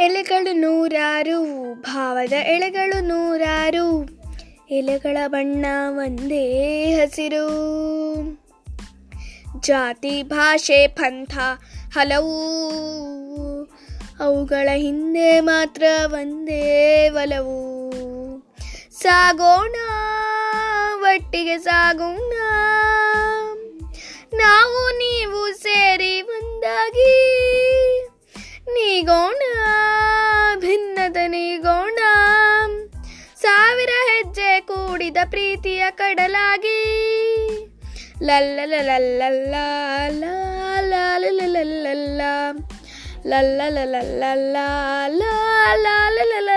ಎಲೆಗಳು ನೂರಾರು, ಭಾವದ ಎಳೆಗಳು ನೂರಾರು. ಎಲೆಗಳ ಬಣ್ಣ ಒಂದೇ ಹಸಿರು. ಜಾತಿ, ಭಾಷೆ, ಪಂಥ ಹಲವು. ಅವುಗಳ ಹಿಂದೆ ಮಾತ್ರ ಒಂದೇ ಒಲವು. ಸಾಗೋಣ, ಒಟ್ಟಿಗೆ ಸಾಗೋಣ. ಭಿನ್ನದ ಸಾವಿರ ಹೆಜ್ಜೆ ಕೂಡಿದ ಪ್ರೀತಿಯ ಕಡಲಾಗಿ ಲಲ್ಲ ಲಲ್ಲ ಲಲ್ಲ ಲಲ್ಲ